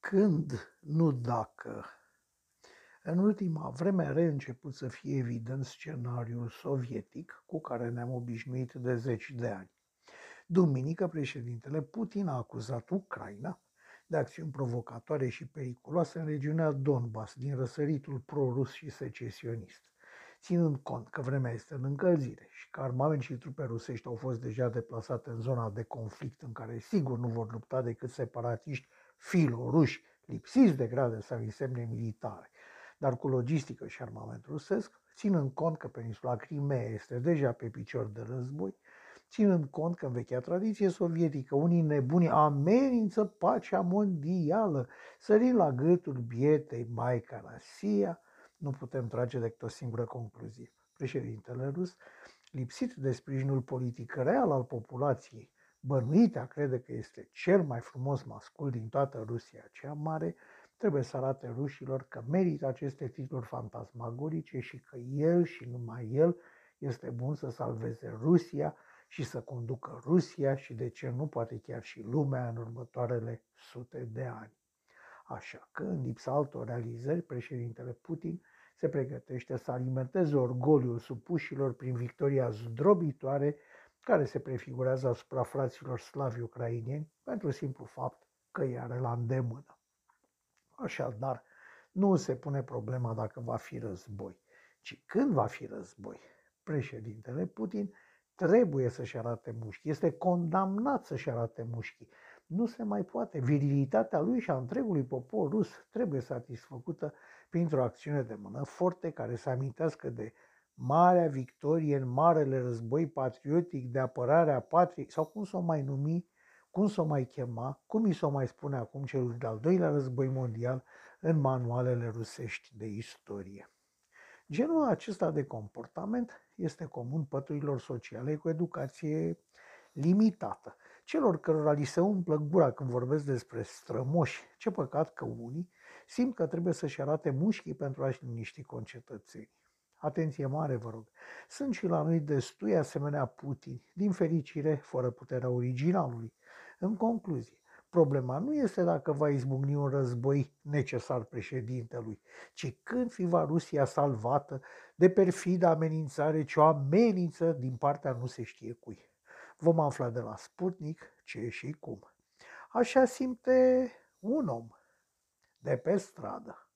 Când, nu dacă. În ultima vreme a reînceput să fie evident scenariul sovietic cu care ne-am obișnuit de zeci de ani. Duminică, președintele Putin a acuzat Ucraina de acțiuni provocatoare și periculoase în regiunea Donbass, din răsăritul prorus și secesionist. Ținând cont că vremea este în încălzire și că armament și trupe rusești au fost deja deplasate în zona de conflict în care sigur nu vor lupta decât separatiști filoruși, lipsiți de grade sau însemne militare, dar cu logistică și armament rusesc, ținând cont că peninsula Crimea este deja pe picior de război, ținând cont că în vechea tradiție sovietică unii nebuni amenință pacea mondială, sărind la gâtul bietei Maica Rasia, nu putem trage decât o singură concluzie. Președintele rus, lipsit de sprijinul politic real al populației, bănuit a crede că este cel mai frumos mascul din toată Rusia cea mare, trebuie să arate rușilor că merită aceste titluri fantasmagorice și că el și numai el este bun să salveze Rusia și să conducă Rusia și de ce nu poate chiar și lumea în următoarele sute de ani. Așa că, în lipsa altor realizări, președintele Putin se pregătește să alimenteze orgoliul supușilor prin victoria zdrobitoare care se prefigurează asupra fraților slavi ucrainieni pentru simplu fapt că îi are la îndemână. Așadar, nu se pune problema dacă va fi război, ci când va fi război. Președintele Putin trebuie să-și arate mușchi, este condamnat să-și arate mușchii. Nu se mai poate. Virilitatea lui și a întregului popor rus trebuie satisfăcută printr-o acțiune de mână forte care să amintească de marea victorie în marele război patriotic de apărare a patriei, sau cum să o mai numi, cum să o mai chema, cum îi să o mai spune acum celul de-al doilea război mondial în manualele rusești de istorie. Genul acesta de comportament este comun păturilor sociale cu educație limitată, celor cărora li se umplă gura când vorbesc despre strămoși. Ce păcat că unii simt că trebuie să-și arate mușchii pentru a-și liniști concetățenii. Atenție mare, vă rog. Sunt și la noi destui asemenea Putin, din fericire, fără puterea originalului. În concluzie, problema nu este dacă va izbucni un război necesar președintelui, ci când fi va Rusia salvată de perfida amenințare ce o amenință din partea nu se știe cui. Vom afla de la Sputnik ce și cum. Așa simte un om de pe stradă.